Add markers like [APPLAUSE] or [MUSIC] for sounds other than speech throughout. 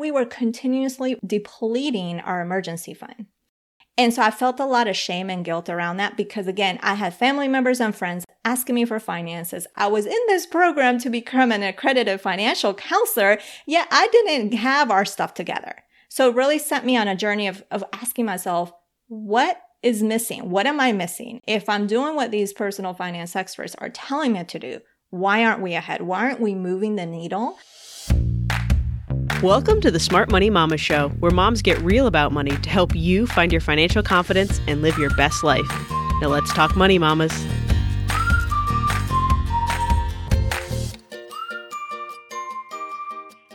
we were continuously depleting our emergency fund. And so I felt a lot of shame and guilt around that because again, I had family members and friends asking me for finances. I was in this program to become an accredited financial counselor, yet I didn't have our stuff together. So it really sent me on a journey of, of asking myself, what is missing? What am I missing? If I'm doing what these personal finance experts are telling me to do, why aren't we ahead? Why aren't we moving the needle? Welcome to the Smart Money Mama Show, where moms get real about money to help you find your financial confidence and live your best life. Now let's talk money, mamas.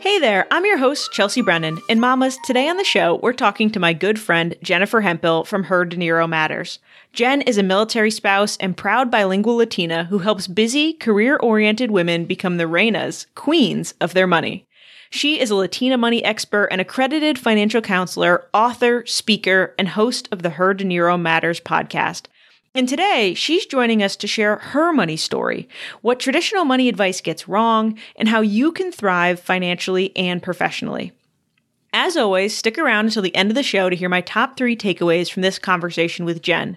Hey there, I'm your host, Chelsea Brennan, and mamas, today on the show, we're talking to my good friend, Jennifer Hemphill from Her Dinero Matters. Jen is a military spouse and proud bilingual Latina who helps busy, career oriented women become the reinas, queens of their money. She is a Latina money expert and accredited financial counselor, author, speaker, and host of the Her Dinero Matters podcast. And today, she's joining us to share her money story, what traditional money advice gets wrong, and how you can thrive financially and professionally. As always, stick around until the end of the show to hear my top three takeaways from this conversation with Jen.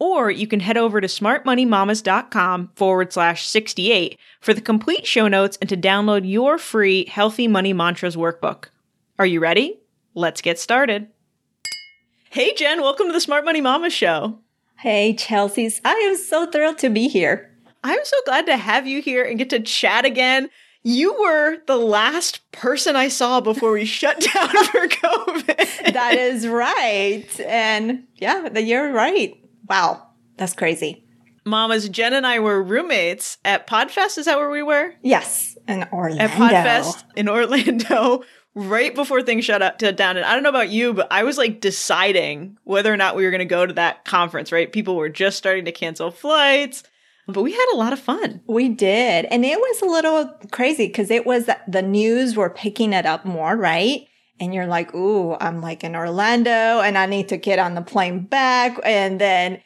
Or you can head over to smartmoneymamas.com forward slash 68 for the complete show notes and to download your free Healthy Money Mantras workbook. Are you ready? Let's get started. Hey, Jen, welcome to the Smart Money Mama Show. Hey, Chelsea's. I am so thrilled to be here. I'm so glad to have you here and get to chat again. You were the last person I saw before we shut [LAUGHS] down for COVID. that is right. And yeah, you're right. Wow, that's crazy. Mamas, Jen and I were roommates at Podfest. Is that where we were? Yes, in Orlando. At Podfest in [LAUGHS] Orlando right before things shut up down. And I don't know about you, but I was like deciding whether or not we were going to go to that conference, right? People were just starting to cancel flights. But we had a lot of fun. We did. And it was a little crazy because it was the news were picking it up more, right? And you're like, ooh, I'm like in Orlando and I need to get on the plane back. And then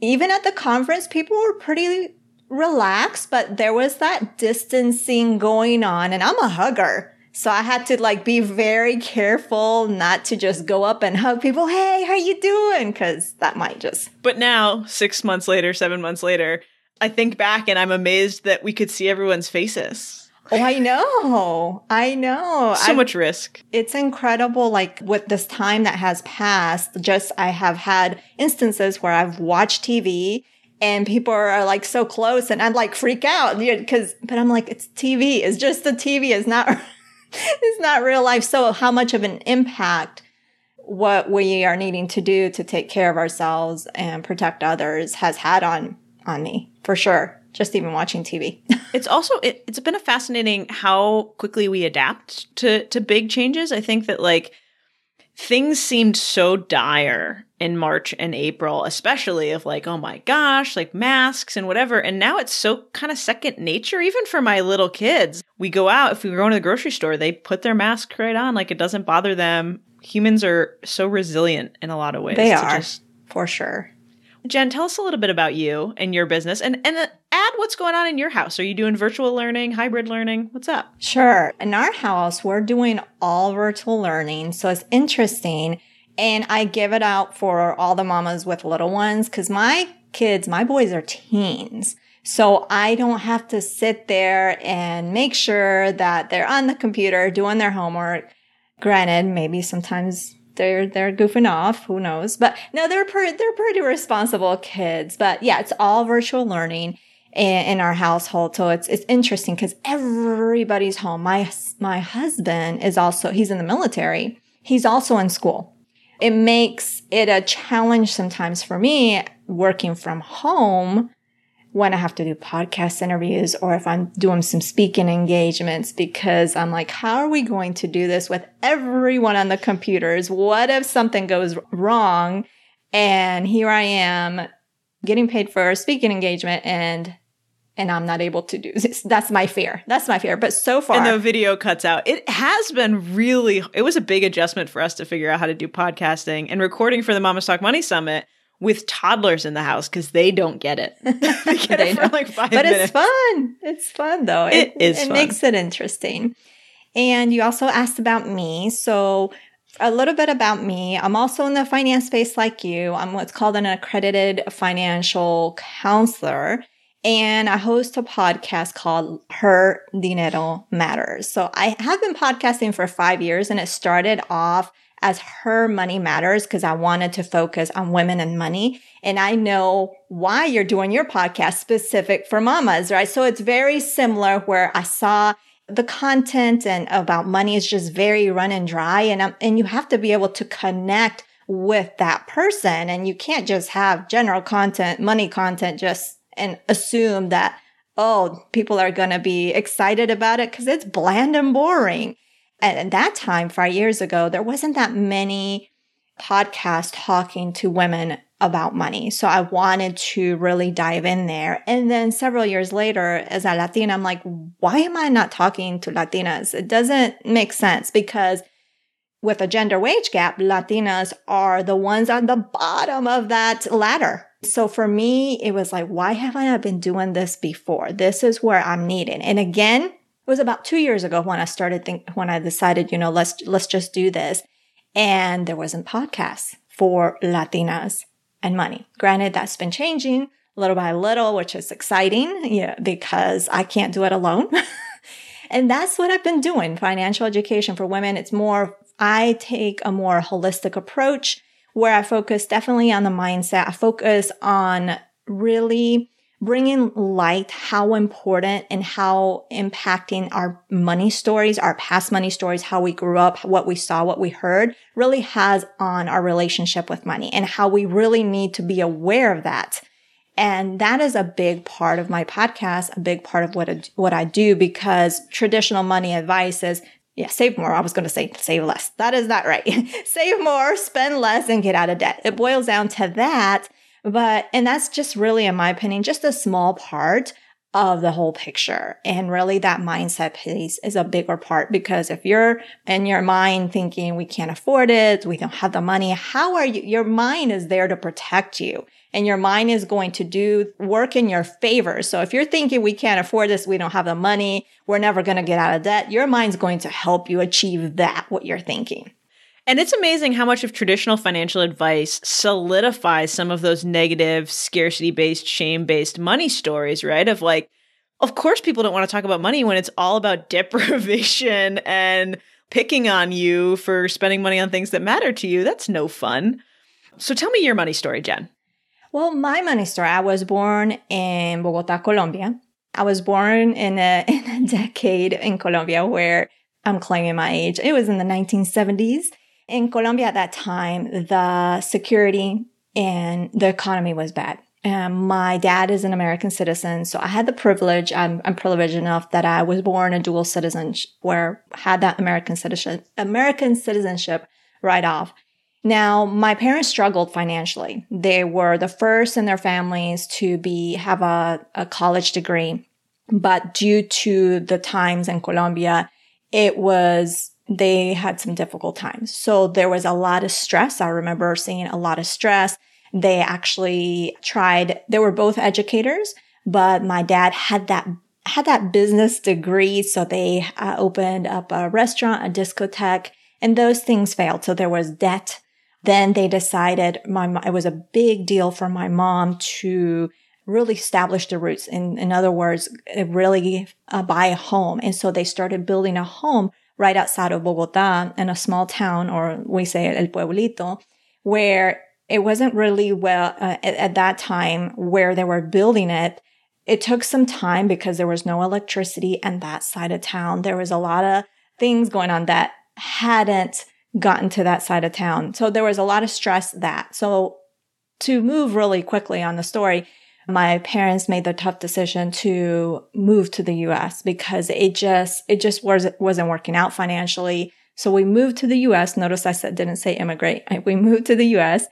even at the conference, people were pretty relaxed, but there was that distancing going on. And I'm a hugger. So I had to like be very careful not to just go up and hug people. Hey, how you doing? Cause that might just. But now, six months later, seven months later, I think back and I'm amazed that we could see everyone's faces. Oh, I know. I know. So I've, much risk. It's incredible. Like with this time that has passed, just I have had instances where I've watched TV and people are like so close and I'd like freak out because, but I'm like, it's TV. It's just the TV. It's not. [LAUGHS] it's not real life. So how much of an impact what we are needing to do to take care of ourselves and protect others has had on on me for sure just even watching tv [LAUGHS] it's also it, it's been a fascinating how quickly we adapt to to big changes i think that like things seemed so dire in March and April, especially of like, oh my gosh, like masks and whatever. And now it's so kind of second nature, even for my little kids. We go out, if we go into the grocery store, they put their mask right on, like it doesn't bother them. Humans are so resilient in a lot of ways. They are, just... for sure. Jen, tell us a little bit about you and your business and, and add what's going on in your house. Are you doing virtual learning, hybrid learning? What's up? Sure. In our house, we're doing all virtual learning. So it's interesting. And I give it out for all the mamas with little ones because my kids, my boys are teens. So I don't have to sit there and make sure that they're on the computer doing their homework. Granted, maybe sometimes they're they're goofing off. Who knows? But no, they're pretty they're pretty responsible kids. But yeah, it's all virtual learning in, in our household. So it's it's interesting because everybody's home. My my husband is also he's in the military. He's also in school. It makes it a challenge sometimes for me working from home when I have to do podcast interviews or if I'm doing some speaking engagements because I'm like, how are we going to do this with everyone on the computers? What if something goes wrong? And here I am getting paid for a speaking engagement and and I'm not able to do this. [LAUGHS] That's my fear. That's my fear. But so far. And the video cuts out. It has been really, it was a big adjustment for us to figure out how to do podcasting and recording for the Mama Talk Money Summit with toddlers in the house because they don't get it. [LAUGHS] they get they it for like five but minutes. it's fun. It's fun though. It, it is. It fun. makes it interesting. And you also asked about me. So a little bit about me. I'm also in the finance space like you. I'm what's called an accredited financial counselor. And I host a podcast called Her Dinero Matters. So I have been podcasting for five years and it started off as Her Money Matters because I wanted to focus on women and money. And I know why you're doing your podcast specific for mamas, right? So it's very similar where I saw the content and about money is just very run and dry. And, and you have to be able to connect with that person. And you can't just have general content, money content, just and assume that, oh, people are going to be excited about it because it's bland and boring. At that time, five years ago, there wasn't that many podcasts talking to women about money. So I wanted to really dive in there. And then several years later, as a Latina, I'm like, why am I not talking to Latinas? It doesn't make sense because with a gender wage gap, Latinas are the ones on the bottom of that ladder. So for me, it was like, why have I not been doing this before? This is where I'm needed. And again, it was about two years ago when I started think, when I decided, you know, let's, let's just do this. And there wasn't podcasts for Latinas and money. Granted, that's been changing little by little, which is exciting yeah, because I can't do it alone. [LAUGHS] and that's what I've been doing. Financial education for women. It's more, I take a more holistic approach where I focus definitely on the mindset. I focus on really bringing light how important and how impacting our money stories, our past money stories, how we grew up, what we saw, what we heard really has on our relationship with money and how we really need to be aware of that. And that is a big part of my podcast, a big part of what I, what I do because traditional money advice is yeah, save more. I was going to say save less. That is not right. [LAUGHS] save more, spend less, and get out of debt. It boils down to that. But, and that's just really, in my opinion, just a small part of the whole picture. And really that mindset piece is a bigger part because if you're in your mind thinking we can't afford it, we don't have the money, how are you? Your mind is there to protect you and your mind is going to do work in your favor. So if you're thinking we can't afford this, we don't have the money, we're never going to get out of debt, your mind's going to help you achieve that, what you're thinking. And it's amazing how much of traditional financial advice solidifies some of those negative, scarcity based, shame based money stories, right? Of like, of course, people don't want to talk about money when it's all about [LAUGHS] deprivation and picking on you for spending money on things that matter to you. That's no fun. So tell me your money story, Jen. Well, my money story I was born in Bogota, Colombia. I was born in a, [LAUGHS] in a decade in Colombia where I'm claiming my age. It was in the 1970s in Colombia at that time, the security and the economy was bad. And my dad is an American citizen, so I had the privilege. I'm, I'm privileged enough that I was born a dual citizen, where had that American citizenship, American citizenship right off. Now, my parents struggled financially. They were the first in their families to be have a, a college degree, but due to the times in Colombia, it was they had some difficult times. So there was a lot of stress. I remember seeing a lot of stress. They actually tried, they were both educators, but my dad had that had that business degree. So they uh, opened up a restaurant, a discotheque, and those things failed. So there was debt. Then they decided my, it was a big deal for my mom to really establish the roots. In, in other words, really uh, buy a home. And so they started building a home right outside of Bogota in a small town, or we say El Pueblito, where it wasn't really well uh, at, at that time where they were building it. It took some time because there was no electricity and that side of town. There was a lot of things going on that hadn't gotten to that side of town. So there was a lot of stress that. So to move really quickly on the story, my parents made the tough decision to move to the US because it just, it just was, wasn't working out financially. So we moved to the US. Notice I said, didn't say immigrate. [LAUGHS] We moved to the US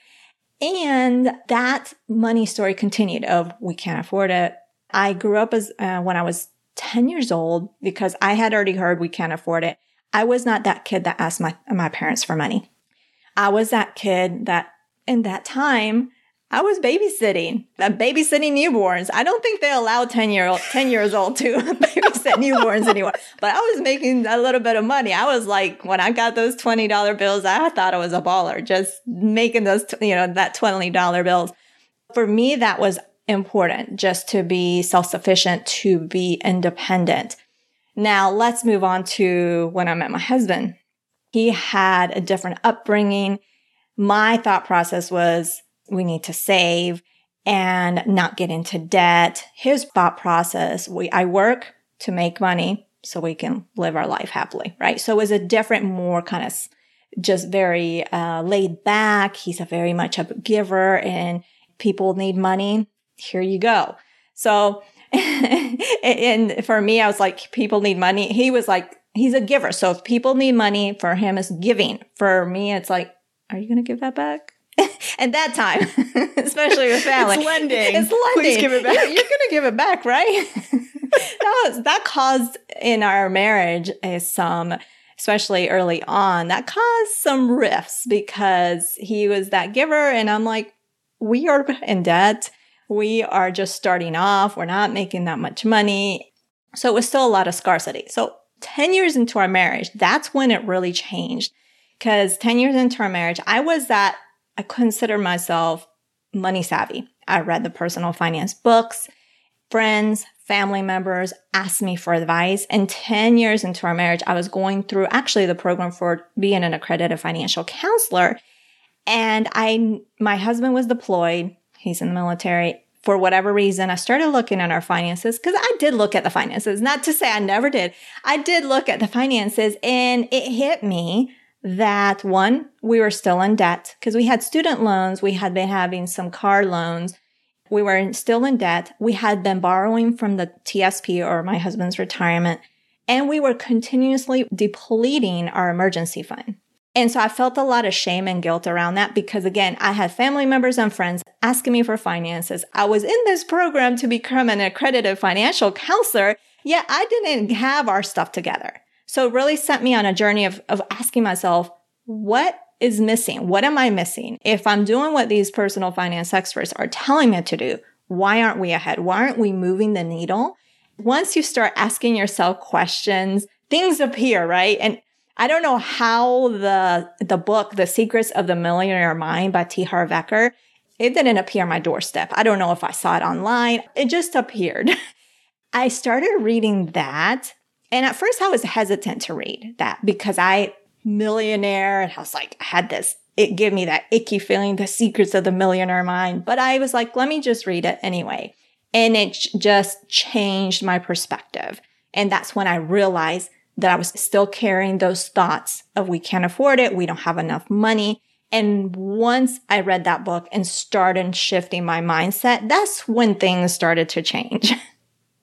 and that money story continued of we can't afford it. I grew up as, uh, when I was 10 years old because I had already heard we can't afford it. I was not that kid that asked my, my parents for money. I was that kid that in that time I was babysitting. I'm babysitting newborns. I don't think they allow 10 year old, 10 years old to [LAUGHS] babysit newborns anymore. But I was making a little bit of money. I was like, when I got those $20 bills, I thought I was a baller just making those, you know, that $20 bills. For me, that was important just to be self-sufficient, to be independent. Now let's move on to when I met my husband. He had a different upbringing. My thought process was we need to save and not get into debt. His thought process, we, I work to make money so we can live our life happily, right? So it was a different, more kind of just very uh, laid back. He's a very much a giver and people need money. Here you go. So, [LAUGHS] and for me, I was like, people need money. He was like, he's a giver. So if people need money for him, it's giving. For me, it's like, are you going to give that back? [LAUGHS] and that time, [LAUGHS] especially with family, it's lending. It's lending. Please give it back. You're, you're going to give it back, right? [LAUGHS] that was that caused in our marriage some, especially early on, that caused some rifts because he was that giver, and I'm like, we are in debt. We are just starting off. We're not making that much money. So it was still a lot of scarcity. So 10 years into our marriage, that's when it really changed. Cause 10 years into our marriage, I was that I consider myself money savvy. I read the personal finance books. Friends, family members asked me for advice. And 10 years into our marriage, I was going through actually the program for being an accredited financial counselor. And I, my husband was deployed. He's in the military. For whatever reason, I started looking at our finances because I did look at the finances. Not to say I never did. I did look at the finances and it hit me that one, we were still in debt because we had student loans. We had been having some car loans. We were still in debt. We had been borrowing from the TSP or my husband's retirement and we were continuously depleting our emergency fund. And so I felt a lot of shame and guilt around that because again, I had family members and friends asking me for finances. I was in this program to become an accredited financial counselor, yet I didn't have our stuff together. So it really sent me on a journey of, of asking myself, what is missing? What am I missing? If I'm doing what these personal finance experts are telling me to do, why aren't we ahead? Why aren't we moving the needle? Once you start asking yourself questions, things appear, right? And I don't know how the, the book, The Secrets of the Millionaire Mind by T. Harv Eker, it didn't appear on my doorstep. I don't know if I saw it online. It just appeared. [LAUGHS] I started reading that and at first I was hesitant to read that because I millionaire and I was like, I had this, it gave me that icky feeling, the secrets of the millionaire mind. But I was like, let me just read it anyway. And it just changed my perspective. And that's when I realized that I was still carrying those thoughts of we can't afford it. We don't have enough money. And once I read that book and started shifting my mindset, that's when things started to change. [LAUGHS]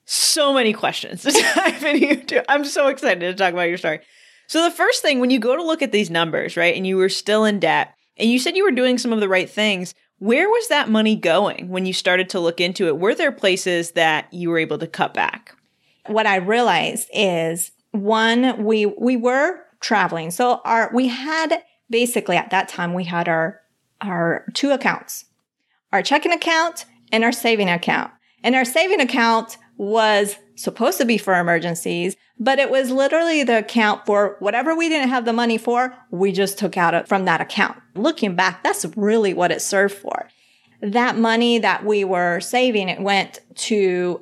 so many questions to [LAUGHS] dive into. I'm so excited to talk about your story. So the first thing, when you go to look at these numbers, right, and you were still in debt, and you said you were doing some of the right things, where was that money going when you started to look into it? Were there places that you were able to cut back? What I realized is one, we we were traveling. So our we had basically at that time we had our our two accounts. Our checking account and our saving account. And our saving account was supposed to be for emergencies, but it was literally the account for whatever we didn't have the money for, we just took out from that account. Looking back, that's really what it served for. That money that we were saving, it went to,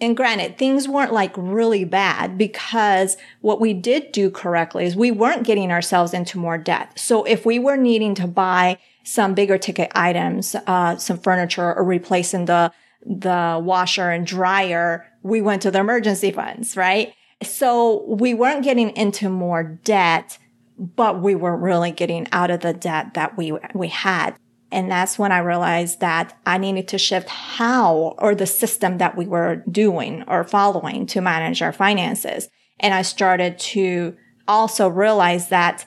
and granted, things weren't like really bad because what we did do correctly is we weren't getting ourselves into more debt. So if we were needing to buy some bigger ticket items, uh, some furniture or replacing the the washer and dryer, we went to the emergency funds, right? So we weren't getting into more debt, but we were really getting out of the debt that we, we had. And that's when I realized that I needed to shift how or the system that we were doing or following to manage our finances. And I started to also realize that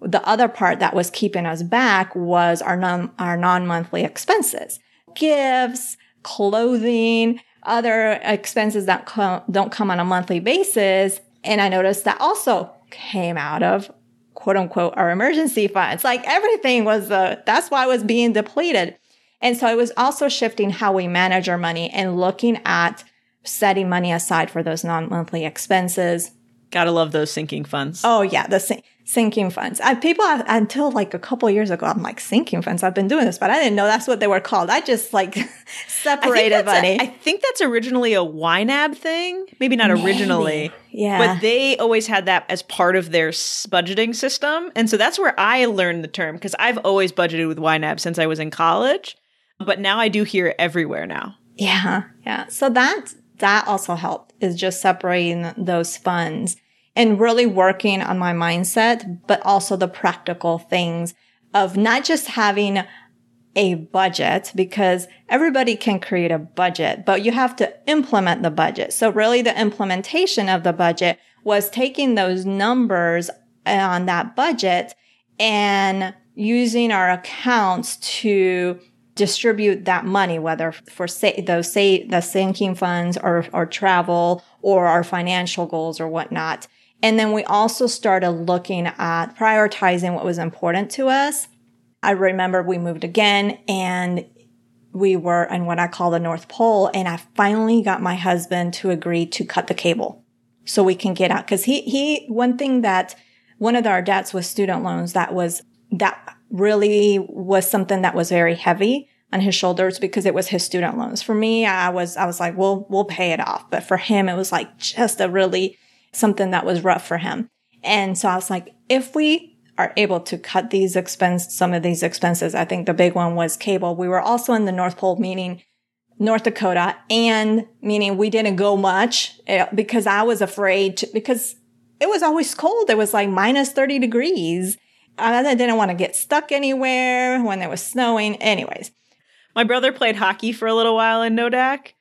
the other part that was keeping us back was our non, our non-monthly expenses, gifts, clothing, other expenses that don't come on a monthly basis. And I noticed that also came out of quote unquote our emergency funds. Like everything was, uh, that's why it was being depleted. And so it was also shifting how we manage our money and looking at setting money aside for those non-monthly expenses. Gotta love those sinking funds. Oh yeah, the sin- sinking funds. I, people until like a couple years ago, I'm like sinking funds. I've been doing this, but I didn't know that's what they were called. I just like [LAUGHS] separated I money. A, I think that's originally a YNAB thing. Maybe not Maybe. originally. yeah, But they always had that as part of their budgeting system. And so that's where I learned the term because I've always budgeted with YNAB since I was in college. But now I do hear it everywhere now. Yeah, yeah. So that that also helped is just separating those funds and really working on my mindset, but also the practical things of not just having a budget because everybody can create a budget, but you have to implement the budget. So really the implementation of the budget was taking those numbers on that budget and using our accounts to distribute that money, whether for say those say the sinking funds or or travel or our financial goals or whatnot. And then we also started looking at prioritizing what was important to us. I remember we moved again and we were in what I call the North Pole and I finally got my husband to agree to cut the cable so we can get out. Cause he, he, one thing that one of our debts was student loans that was, that really was something that was very heavy on his shoulders because it was his student loans. For me, I was, I was like, we'll, we'll pay it off. But for him, it was like just a really something that was rough for him. And so I was like, if we are able to cut these expense, some of these expenses, I think the big one was cable. We were also in the North Pole, meaning North Dakota, and meaning we didn't go much eh, because I was afraid to, because it was always cold. It was like minus 30 degrees. And I didn't want to get stuck anywhere when it was snowing. Anyways, My brother played hockey for a little while in Nodak,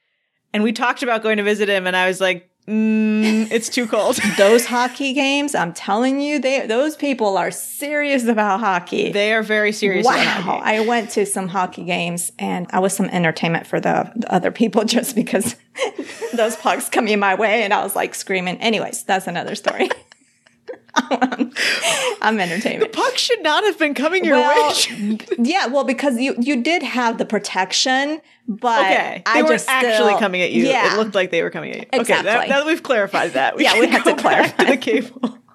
and we talked about going to visit him, and I was like, mm, it's too cold. [LAUGHS] those hockey games, I'm telling you, they, those people are serious about hockey. they are very serious about Wow. hockey. I went to some hockey games and I was some entertainment for the, the other people [LAUGHS] just because [LAUGHS] those pucks coming my way and I was like screaming. Anyways, that's another story. [LAUGHS] I'm entertainment. The puck should not have been coming your Well, way. [LAUGHS] yeah, well, because you you did have the protection, but Okay, they I weren't just actually still- coming at you. Yeah, It looked like they were coming at you. Okay, that, now that we've clarified that, we Yeah, we had to clarify. the cable. [LAUGHS]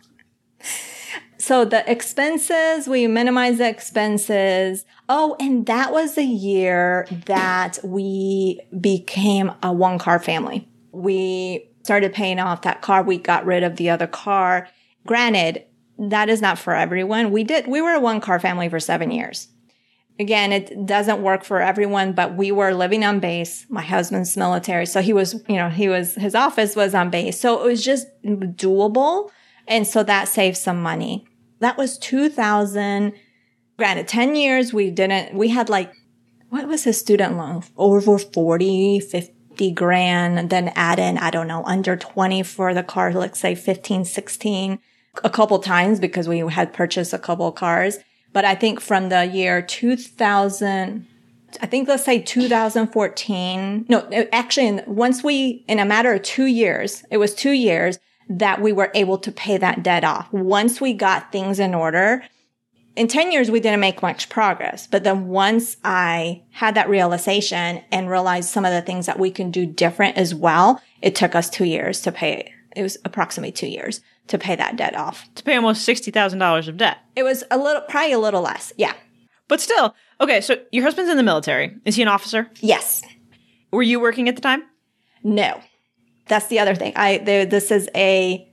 So the expenses, we minimize the expenses. Oh, and that was the year that we became a one car family. We started paying off that car. We got rid of the other car. Granted, that is not for everyone. We did, we were a one car family for seven years. Again, it doesn't work for everyone, but we were living on base. My husband's military. So he was, you know, he was, his office was on base. So it was just doable. And so that saved some money. That was 2000. Granted, 10 years, we didn't, we had like, what was his student loan? Over 40, 50 grand. And then add in, I don't know, under 20 for the car, let's say 15, 16 a couple times because we had purchased a couple cars. But I think from the year 2000, I think let's say 2014. No, actually, once we, in a matter of two years, it was two years that we were able to pay that debt off. Once we got things in order, in 10 years, we didn't make much progress. But then once I had that realization and realized some of the things that we can do different as well, it took us two years to pay. It was approximately two years to pay that debt off. To pay almost $60,000 of debt. It was a little, probably a little less. Yeah. But still, okay, so your husband's in the military. Is he an officer? Yes. Were you working at the time? No. That's the other thing. I, this is a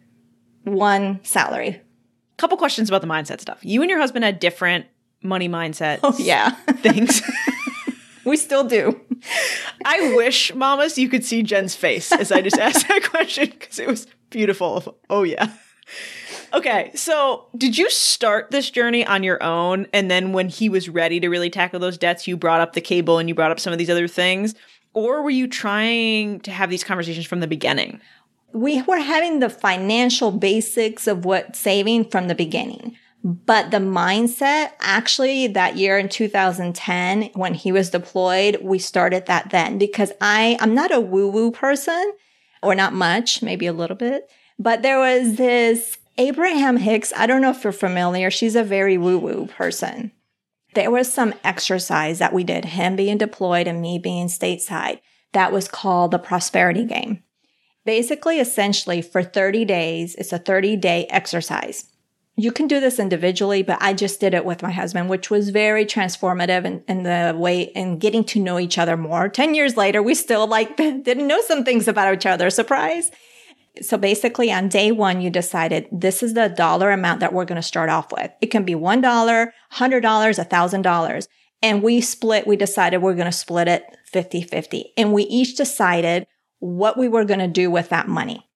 one salary. Couple questions about the mindset stuff. You and your husband had different money mindset Oh, Yeah. [LAUGHS] things. [LAUGHS] we still do. I wish, mamas, you could see Jen's face as I just asked that question because it was beautiful. Oh, yeah. Okay, so did you start this journey on your own? And then when he was ready to really tackle those debts, you brought up the cable and you brought up some of these other things? Or were you trying to have these conversations from the beginning? we were having the financial basics of what saving from the beginning. But the mindset, actually, that year in 2010, when he was deployed, we started that then because I, I'm not a woo woo person or not much, maybe a little bit, but there was this Abraham Hicks. I don't know if you're familiar. She's a very woo woo person. there was some exercise that we did, him being deployed and me being stateside, that was called the prosperity game. Basically, essentially, for 30 days, it's a 30 day exercise. You can do this individually, but I just did it with my husband, which was very transformative in, in the way in getting to know each other more. 10 years later, we still like [LAUGHS] didn't know some things about each other. Surprise. So basically on day one, you decided this is the dollar amount that we're going to start off with. It can be $1, $100, $1,000. And we split, we decided we're going to split it 50 50. And we each decided what we were going to do with that money.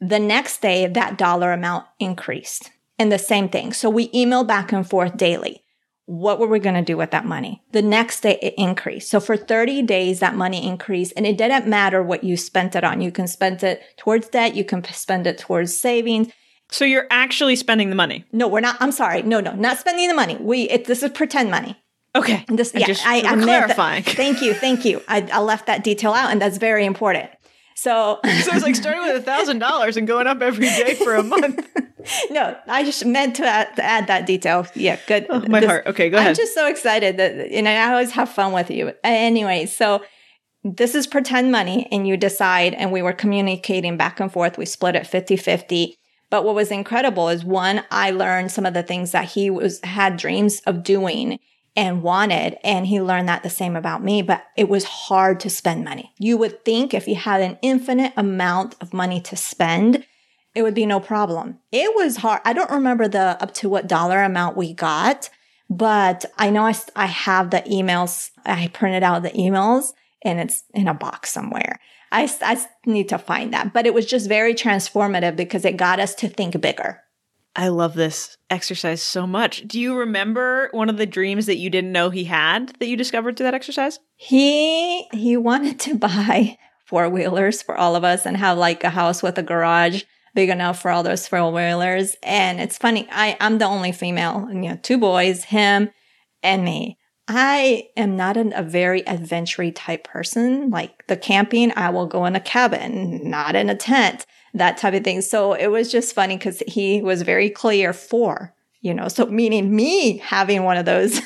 The next day, that dollar amount increased and the same thing. So we email back and forth daily. What were we going to do with that money? The next day it increased. So for 30 days, that money increased and it didn't matter what you spent it on. You can spend it towards debt. You can spend it towards savings. So you're actually spending the money? No, we're not. I'm sorry. No, no, not spending the money. We, it, this is pretend money. Okay. And this, yeah, just, I, I'm clarifying. That, [LAUGHS] thank you. Thank you. I, I left that detail out and that's very important. So, [LAUGHS] so it's like starting with a thousand dollars and going up every day for a month. [LAUGHS] no, I just meant to add, to add that detail. Yeah, good. Oh, my heart. Okay, go ahead. I'm just so excited that, you know I always have fun with you. Anyway, so this is pretend money, and you decide, and we were communicating back and forth. We split it 50 50. But what was incredible is one, I learned some of the things that he was had dreams of doing and wanted. And he learned that the same about me, but it was hard to spend money. You would think if you had an infinite amount of money to spend, it would be no problem. It was hard. I don't remember the up to what dollar amount we got, but I know I, I have the emails. I printed out the emails and it's in a box somewhere. I, I need to find that, but it was just very transformative because it got us to think bigger. I love this exercise so much. Do you remember one of the dreams that you didn't know he had that you discovered through that exercise? He he wanted to [LAUGHS] buy four wheelers for all of us and have like a house with a garage big enough for all those four wheelers. And it's funny, I I'm the only female, you know, two boys, him and me. I am not an, a very adventure type person. Like the camping, I will go in a cabin, not in a tent that type of thing. So it was just funny because he was very clear for, you know, so meaning me having one of those.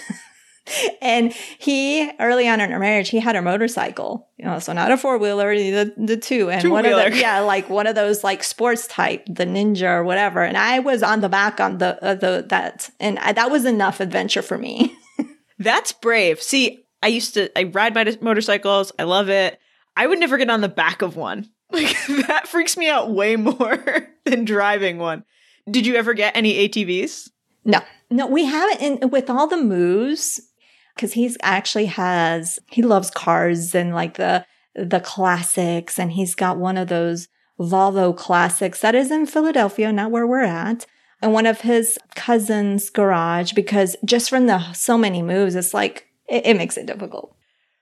[LAUGHS] and he early on in our marriage, he had a motorcycle, you know, so not a four wheeler, the, the two and one of the, yeah, like one of those like sports type, the ninja or whatever. And I was on the back on the, uh, the, that, and I, that was enough adventure for me. [LAUGHS] That's brave. See, I used to, I ride my motorcycles. I love it. I would never get on the back of one. [LAUGHS] Like that freaks me out way more [LAUGHS] than driving one. Did you ever get any ATVs? No, no, we haven't. And with all the moves, because he's actually has he loves cars and like the the classics, and he's got one of those Volvo classics that is in Philadelphia, not where we're at. And one of his cousin's garage, because just from the so many moves, it's like it, it makes it difficult.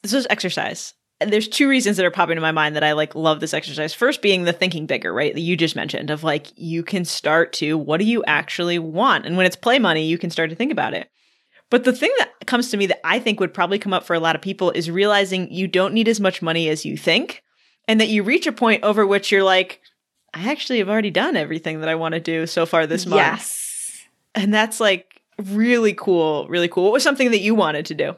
This was exercise there's two reasons that are popping to my mind that I like love this exercise. First being the thinking bigger, right? That you just mentioned of like you can start to what do you actually want? And when it's play money, you can start to think about it. But the thing that comes to me that I think would probably come up for a lot of people is realizing you don't need as much money as you think and that you reach a point over which you're like I actually have already done everything that I want to do so far this month. Yes. And that's like really cool, really cool. What was something that you wanted to do?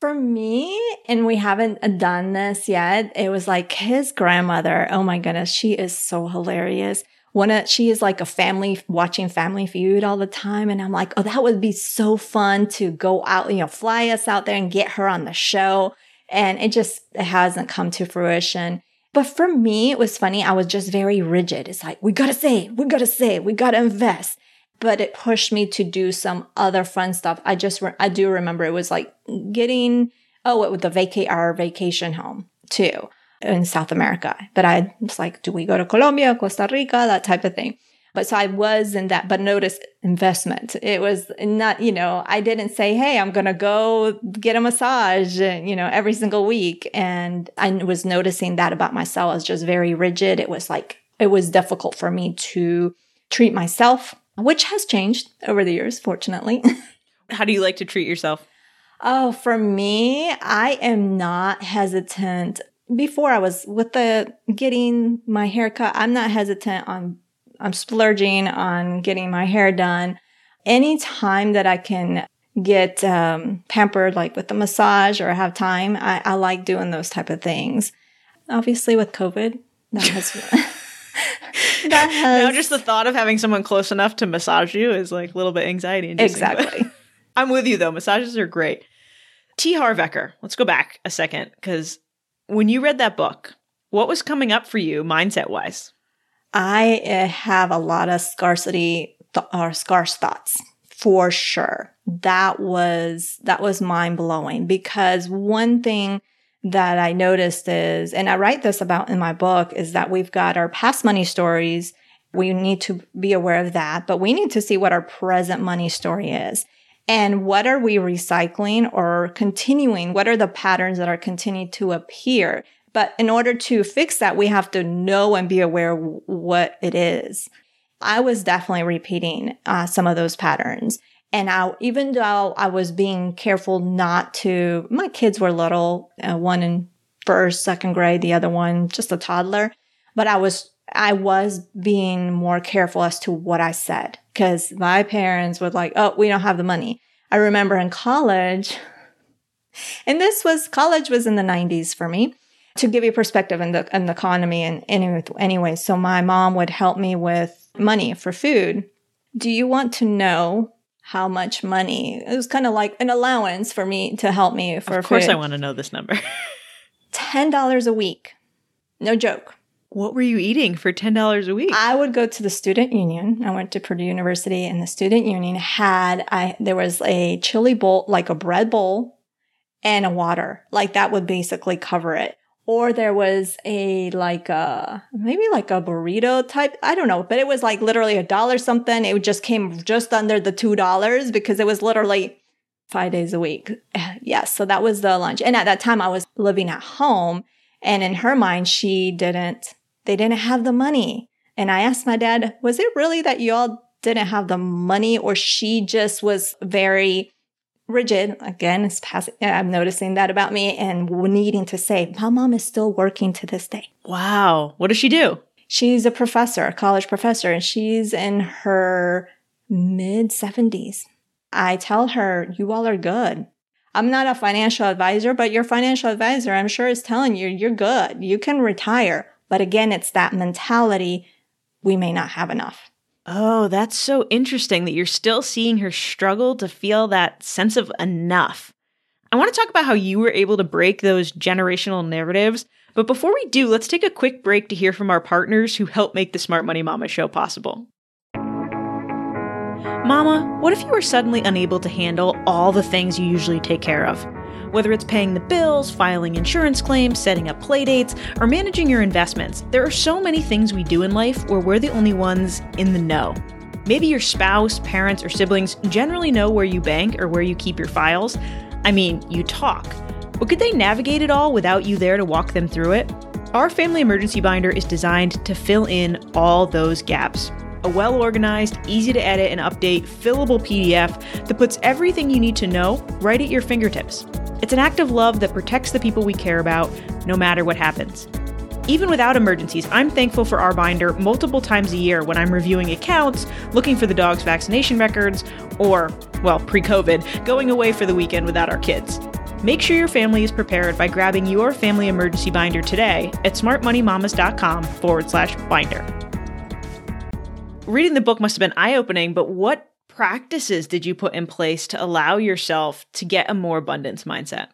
For me, and we haven't uh, done this yet, it was like his grandmother. Oh my goodness, she is so hilarious. One of, she is like a family watching Family Feud all the time. And I'm like, oh, that would be so fun to go out, you know, fly us out there and get her on the show. And it just it hasn't come to fruition. But for me, it was funny. I was just very rigid. It's like, we gotta save, we gotta save, we gotta invest but it pushed me to do some other fun stuff. I just, re- I do remember it was like getting, oh, it was the vacate our vacation home too in South America. But I was like, do we go to Colombia, Costa Rica, that type of thing. But so I was in that, but notice investment. It was not, you know, I didn't say, Hey, I'm going to go get a massage, you know, every single week. And I was noticing that about myself. I was just very rigid. It was like, it was difficult for me to treat myself which has changed over the years, fortunately. [LAUGHS] How do you like to treat yourself? Oh, for me, I am not hesitant. Before I was with the getting my hair cut, I'm not hesitant on, I'm splurging on getting my hair done. Anytime that I can get um, pampered like with a massage or have time. I, I like doing those type of things. Obviously, with COVID, that has. [LAUGHS] [LAUGHS] that has now just the thought of having someone close enough to massage you is like a little bit anxiety inducing. Exactly. [LAUGHS] I'm with you though. Massages are great. T. Harv Eker. Let's go back a second because when you read that book, what was coming up for you mindset wise? I uh, have a lot of scarcity th- or scarce thoughts for sure. That was, that was mind blowing because one thing that I noticed is, and I write this about in my book is that we've got our past money stories. We need to be aware of that, but we need to see what our present money story is. And what are we recycling or continuing? What are the patterns that are continuing to appear? But in order to fix that, we have to know and be aware what it is. I was definitely repeating uh, some of those patterns. And I, even though I was being careful not to, my kids were little, uh, one in first, second grade, the other one just a toddler, but I was, I was being more careful as to what I said because my parents were like, Oh, we don't have the money. I remember in college, and this was college was in the nineties for me to give you perspective in the, in the economy and anyway, anyway. So my mom would help me with money for food. Do you want to know how much money. It was kind of like an allowance for me to help me for Of course food. I want to know this number. $10 a week. No joke. What were you eating for $10 a week? I would go to the student union. I went to Purdue University and the student union had I there was a chili bowl, like a bread bowl and a water. Like that would basically cover it or there was a like a maybe like a burrito type i don't know but it was like literally a dollar something. It just came just under the two dollars because it was literally five days a week. [SIGHS] Yes so that was the lunch. And at that time i was living at home and in her mind she didn't they didn't have the money. And i asked my dad was it really that y'all didn't have the money or she just was very rigid again it's passing i'm noticing that about me and needing to say my mom is still working to this day. Wow. What does she do? She's a professor a college professor and she's in her mid 70s i tell her you all are good. I'm not a financial advisor but your financial advisor i'm sure is telling you you're good. You can retire. But again it's that mentality we may not have enough Oh, that's so interesting that you're still seeing her struggle to feel that sense of enough. I want to talk about how you were able to break those generational narratives. But before we do, let's take a quick break to hear from our partners who help make the Smart Money Mama show possible. Mama, what if you were suddenly unable to handle all the things you usually take care of? Whether it's paying the bills, filing insurance claims, setting up playdates, or managing your investments, there are so many things we do in life where we're the only ones in the know. Maybe your spouse, parents, or siblings generally know where you bank or where you keep your files. I mean, you talk. But could they navigate it all without you there to walk them through it? Our Family Emergency Binder is designed to fill in all those gaps a well organized, easy to edit and update, fillable PDF that puts everything you need to know right at your fingertips. It's an act of love that protects the people we care about, no matter what happens. Even without emergencies, I'm thankful for our binder multiple times a year when I'm reviewing accounts, looking for the dog's vaccination records, or, well, pre COVID, going away for the weekend without our kids. Make sure your family is prepared by grabbing your family emergency binder today at smartmoneymamas.com forward slash binder reading the book must have been eye opening, but what practices did you put in place to allow yourself to get a more abundance mindset?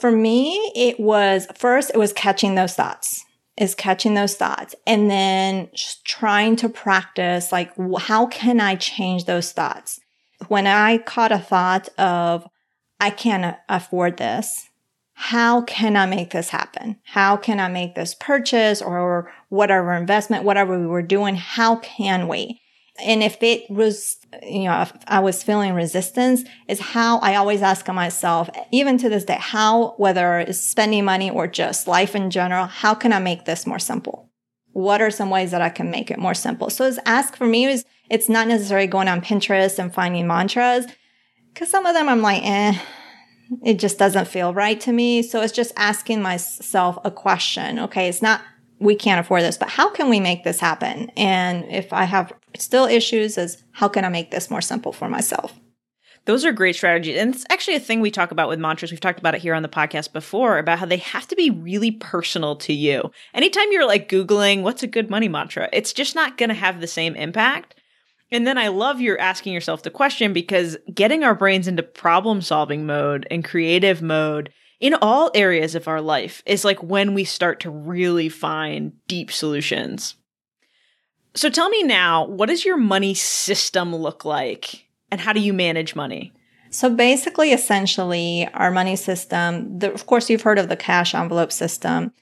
For me, it was first, it was catching those thoughts, is catching those thoughts and then just trying to practice like, how can I change those thoughts? When I caught a thought of, I can't afford this, how can I make this happen? How can I make this purchase or whatever investment, whatever we were doing? How can we? And if it was, you know, if I was feeling resistance is how I always ask myself, even to this day, how, whether it's spending money or just life in general, how can I make this more simple? What are some ways that I can make it more simple? So it's ask for me is it's not necessarily going on Pinterest and finding mantras. Cause some of them I'm like, eh, it just doesn't feel right to me. So it's just asking myself a question. Okay. It's not, we can't afford this, but how can we make this happen? And if I have still issues is how can I make this more simple for myself? Those are great strategies. And it's actually a thing we talk about with mantras. We've talked about it here on the podcast before about how they have to be really personal to you. Anytime you're like Googling what's a good money mantra, it's just not going to have the same impact. And then I love you're asking yourself the question because getting our brains into problem solving mode and creative mode in all areas of our life is like when we start to really find deep solutions. So tell me now, what does your money system look like? and how do you manage money? So basically, essentially, our money system, the, of course, you've heard of the cash envelope system.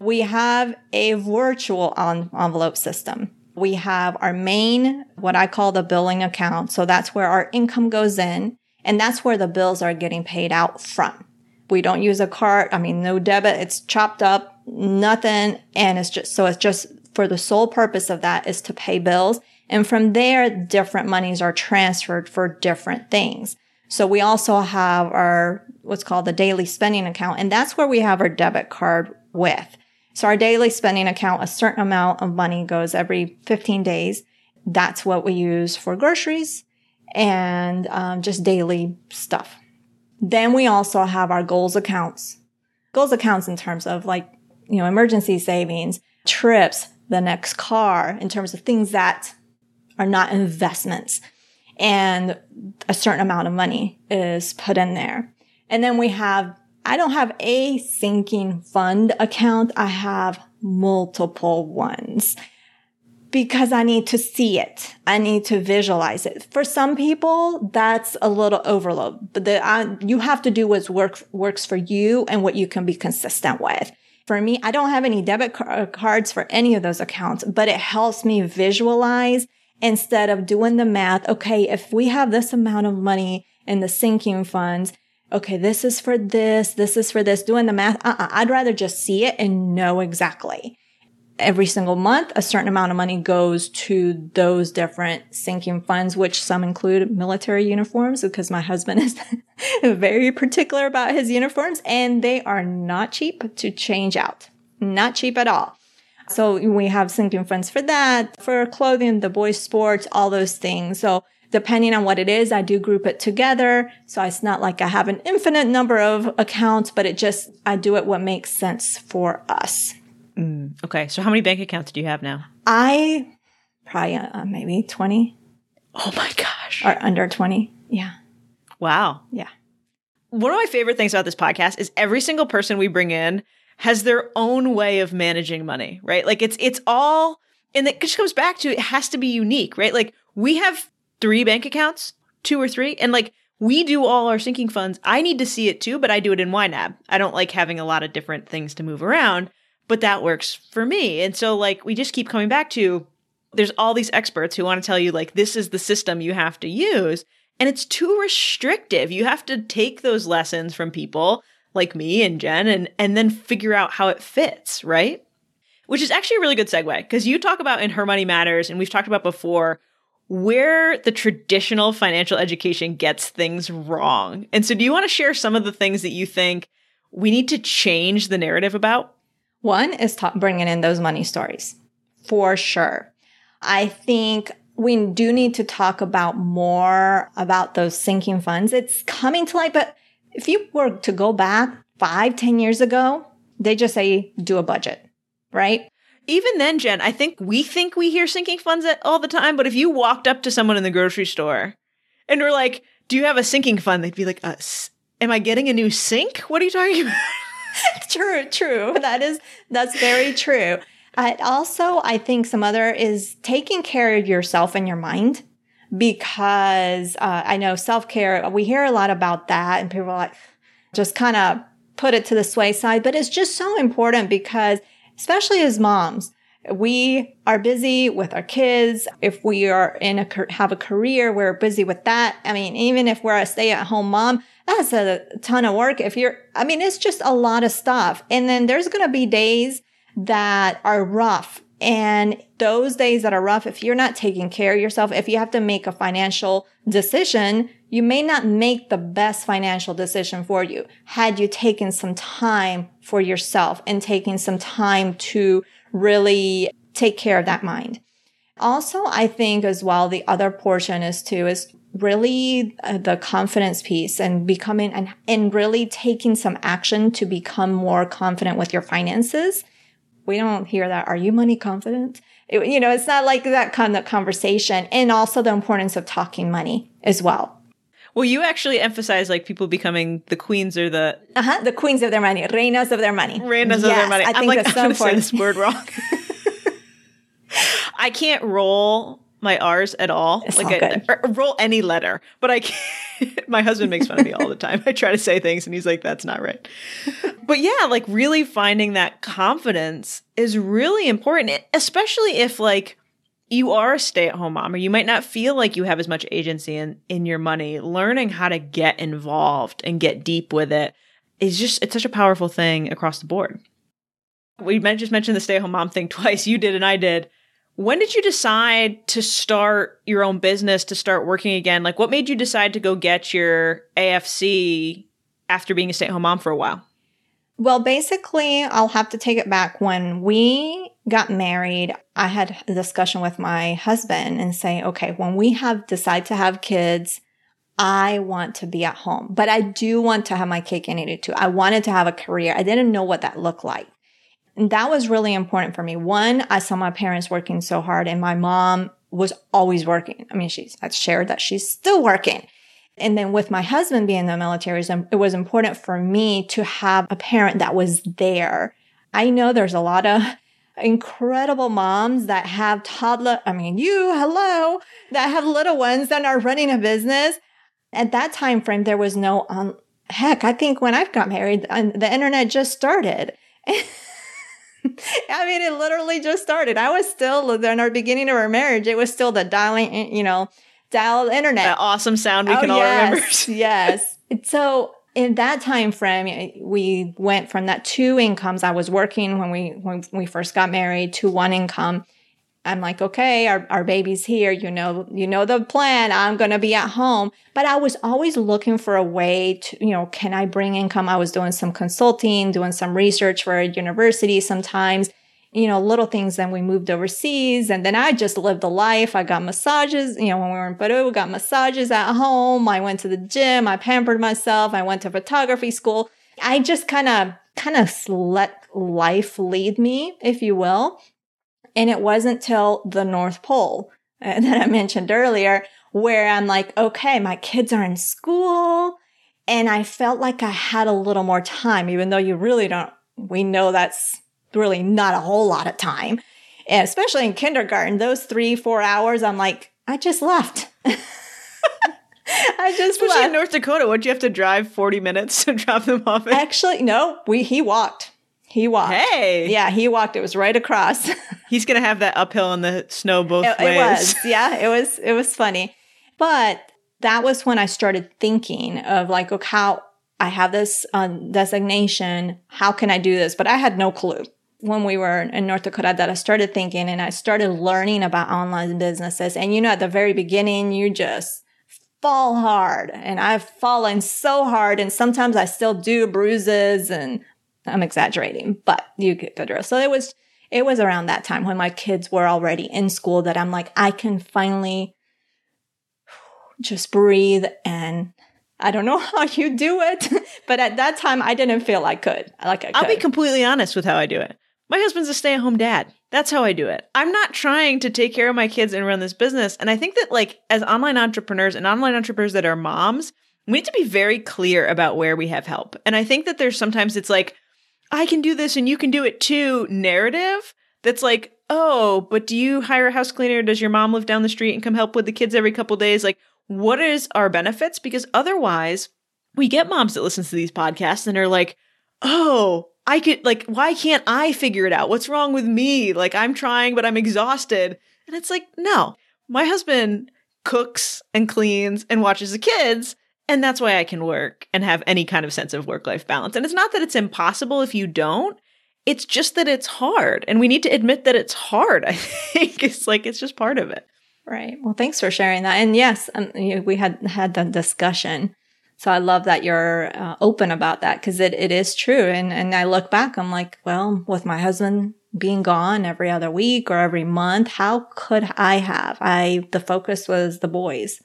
We have a virtual envelope system. We have our main, what I call the billing account. So that's where our income goes in and that's where the bills are getting paid out from. We don't use a card. I mean, no debit. It's chopped up, nothing. And it's just, so it's just for the sole purpose of that is to pay bills. And from there, different monies are transferred for different things. So we also have our, what's called the daily spending account. And that's where we have our debit card with. So our daily spending account, a certain amount of money goes every 15 days. That's what we use for groceries and um, just daily stuff. Then we also have our goals accounts. Goals accounts in terms of like, you know, emergency savings, trips, the next car, in terms of things that are not investments. And a certain amount of money is put in there. And then we have, I don't have a sinking fund account. I have multiple ones because I need to see it. I need to visualize it. For some people, that's a little overload, but the, I, you have to do what work, works for you and what you can be consistent with. For me, I don't have any debit car- uh, cards for any of those accounts, but it helps me visualize instead of doing the math. Okay. If we have this amount of money in the sinking funds, okay, this is for this, this is for this, doing the math. Uh-uh. I'd rather just see it and know exactly. Every single month, a certain amount of money goes to those different sinking funds, which some include military uniforms because my husband [LAUGHS] is very particular about his uniforms and they are not cheap to change out. Not cheap at all. So we have sinking funds for that, for clothing, the boys sports, all those things. So depending on what it is, I do group it together. So it's not like I have an infinite number of accounts, but it just, I do it what makes sense for us. Mm, okay. So how many bank accounts do you have now? I probably uh, maybe 20. Oh my gosh. Or under 20. Yeah. Wow. Yeah. One of my favorite things about this podcast is every single person we bring in has their own way of managing money, right? Like it's it's all and it just comes back to it has to be unique, right? Like we have three bank accounts, two or three, and like we do all our sinking funds. I need to see it too, but I do it in YNAB. I don't like having a lot of different things to move around, but that works for me. And so like we just keep coming back to there's all these experts who want to tell you like this is the system you have to use and it's too restrictive. You have to take those lessons from people like me and Jen and and then figure out how it fits, right? Which is actually a really good segue because you talk about in Her Money Matters and we've talked about before where the traditional financial education gets things wrong. And so do you want to share some of the things that you think we need to change the narrative about? One is ta- bringing in those money stories for sure. I think we do need to talk about more about those sinking funds. It's coming to light, but if you were to go back five, ten years ago, they just say do a budget, right? Even then, Jen, I think we think we hear sinking funds all the time, but if you walked up to someone in the grocery store and were like, "Do you have a sinking fund?" They'd be like, uh, "Am I getting a new sink? What are you talking about?" [LAUGHS] true, true. That is that's very true. Uh, also, I think some other is taking care of yourself and your mind because uh, I know self care, we hear a lot about that, and people are like, just kind of put it to the sway side, but it's just so important because, especially as moms, we are busy with our kids. If we are in a, have a career, we're busy with that. I mean, even if we're a stay at home mom, that's a ton of work. If you're, I mean, it's just a lot of stuff. And then there's going to be days that are rough and those days that are rough, if you're not taking care of yourself, if you have to make a financial decision, you may not make the best financial decision for you had you taken some time for yourself and taking some time to really take care of that mind. Also, I think as well, the other portion is too, is really uh, the confidence piece and becoming and, and really taking some action to become more confident with your finances. We don't hear that. Are you money confident? It, you know, it's not like that kind of conversation. And also the importance of talking money as well. Well, you actually emphasize like people becoming the queens or the uh-huh, the queens of their money, reinas of their money, reinas yes, of their money. I am like, that's so important. this word wrong. [LAUGHS] I can't roll my R's at all. It's like all I, [LAUGHS] roll any letter, but I can't. [LAUGHS] my husband makes fun of me all the time. I try to say things and he's like, that's not right. [LAUGHS] but yeah, like really finding that confidence is really important, especially if like you are a stay-at-home mom or you might not feel like you have as much agency in in your money. Learning how to get involved and get deep with it is just it's such a powerful thing across the board. We just mentioned the stay-at-home mom thing twice. You did and I did when did you decide to start your own business, to start working again? Like, what made you decide to go get your AFC after being a stay at home mom for a while? Well, basically, I'll have to take it back. When we got married, I had a discussion with my husband and say, okay, when we have decide to have kids, I want to be at home, but I do want to have my cake and eat it too. I wanted to have a career. I didn't know what that looked like. That was really important for me. One, I saw my parents working so hard and my mom was always working. I mean, she's had shared that she's still working. And then with my husband being in the military, it was important for me to have a parent that was there. I know there's a lot of [LAUGHS] incredible moms that have toddler, I mean, you, hello, that have little ones that are running a business. At that time frame, there was no, um, heck, I think when I got married, the internet just started. [LAUGHS] [LAUGHS] I mean, it literally just started. I was still in our beginning of our marriage. It was still the dialing, eh, you know, dial internet. That awesome sound we oh, can all yes, remember. [LAUGHS] yes. So in that time frame, eh, we went from that two incomes. I was working when we when we first got married to one income. I'm like, okay, our, our baby's here. You know, you know the plan. I'm going to be at home. But I was always looking for a way to, you know, can I bring income? I was doing some consulting, doing some research for a university sometimes, you know, little things. Then we moved overseas and then I just lived the life. I got massages, you know, when we were in Peru, we got massages at home. I went to the gym. I pampered myself. I went to photography school. I just kind of, kind of let life lead me, if you will. And it wasn't till the North Pole uh, [LAUGHS] that I mentioned earlier where I'm like, okay, my kids are in school. And I felt like I had a little more time, even though you really don't, we know that's really not a whole lot of time. And especially in kindergarten, those three, four hours, I'm like, I just left. [LAUGHS] I just Especially left. in North Dakota, would you have to drive 40 minutes [LAUGHS] to drop them off? Actually, no, we he walked. He walked. Hey. Yeah, he walked. It was right across. He's gonna have that uphill and the snow both it, ways. It was. [LAUGHS] Yeah, it was it was funny. But that was when I started thinking of like, okay, how I have this um, designation. How can I do this? But I had no clue when we were in North Dakota that I started thinking and I started learning about online businesses. And you know, at the very beginning, you just fall hard and I've fallen so hard and sometimes I still do bruises and I'm exaggerating, but you get the drill. So it was, it was around that time when my kids were already in school that I'm like, I can finally just breathe and I don't know [LAUGHS] how you do it, [LAUGHS] but at that time I didn't feel I could. Like I could. I'll be completely honest with how I do it. My husband's a stay-at-home dad. That's how I do it. I'm not trying to take care of my kids and run this business. And I think that like as online entrepreneurs and online entrepreneurs that are moms, we need to be very clear about where we have help. And I think that there's sometimes it's like, I can do this and you can do it too narrative that's like, oh, but do you hire a house cleaner? Does your mom live down the street and come help with the kids every couple days? Like, what is our benefits? Because otherwise, we get moms that listen to these podcasts and are like, oh, I could, like, why can't I figure it out? What's wrong with me? Like, I'm trying, but I'm exhausted. And it's like, no, my husband cooks and cleans and watches the kids. And that's why I can work and have any kind of sense of work life balance. And it's not that it's impossible if you don't. It's just that it's hard. And we need to admit that it's hard. I [LAUGHS] think it's like, it's just part of it. Right. Well, thanks for sharing that. And yes, um, we had had the discussion. So I love that you're uh, open about that because it, it is true. And, and I look back, I'm like, well, with my husband being gone every other week or every month, how could I have? I, the focus was the boys.